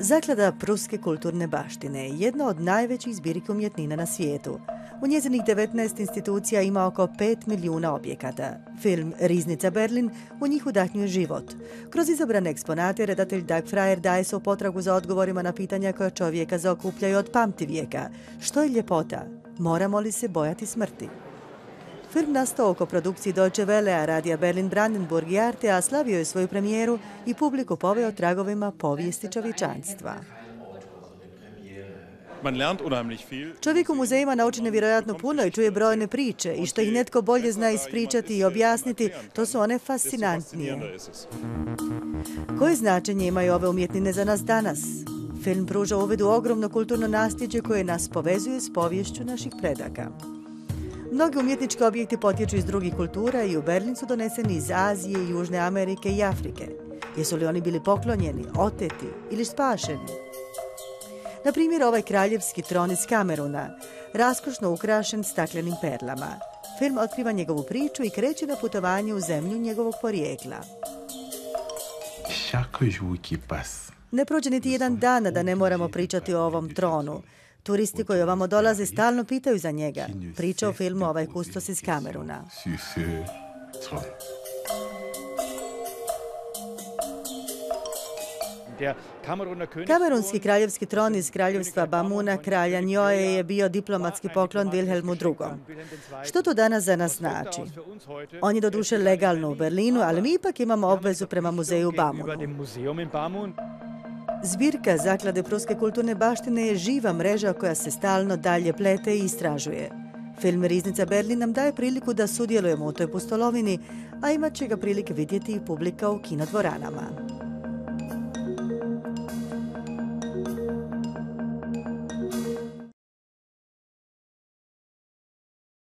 Zaklada Pruske kulturne baštine je jedna od najvećih zbirki umjetnina na svijetu. U njezinih 19 institucija ima oko 5 milijuna objekata. Film Riznica Berlin u njih udahnjuje život. Kroz izabrane eksponate redatelj Doug Fryer daje se u potragu za odgovorima na pitanja koja čovjeka zaokupljaju od pamti vijeka. Što je ljepota? Moramo li se bojati smrti? Film nastao oko produkciji Deutsche Welle, a radija Berlin Brandenburg i Arte, a slavio je svoju premijeru i publiku poveo tragovima povijesti čovječanstva. Čovjek u muzejima nauči nevjerojatno puno i čuje brojne priče i što ih netko bolje zna ispričati i objasniti, to su one fascinantnije. Koje značenje imaju ove umjetnine za nas danas? Film pruža uvedu ogromno kulturno nasljeđe koje nas povezuje s poviješću naših predaka. Mnogi umjetnički objekti potječu iz drugih kultura i u Berlin su doneseni iz Azije, Južne Amerike i Afrike. Jesu li oni bili poklonjeni, oteti ili spašeni? Na primjer, ovaj kraljevski tron iz Kameruna, raskošno ukrašen staklenim perlama. Film otkriva njegovu priču i kreće na putovanje u zemlju njegovog porijekla. Ne prođe niti jedan dan da ne moramo pričati o ovom tronu. Turisti koji ovamo dolaze stalno pitaju za njega. Priča o filmu ovaj kustos iz Kameruna. Kamerunski kraljevski tron iz kraljevstva Bamuna kralja Njoje je bio diplomatski poklon Wilhelmu II. Što to danas za nas znači? On je doduše legalno u Berlinu, ali mi ipak imamo obvezu prema muzeju Bamunu. Zbirka Zaklade Pruske kulturne baštine je živa mreža koja se stalno dalje plete i istražuje. Film Riznica Berlin nam daje priliku da sudjelujemo u toj pustolovini, a imat će ga prilike vidjeti i publika u kinodvoranama.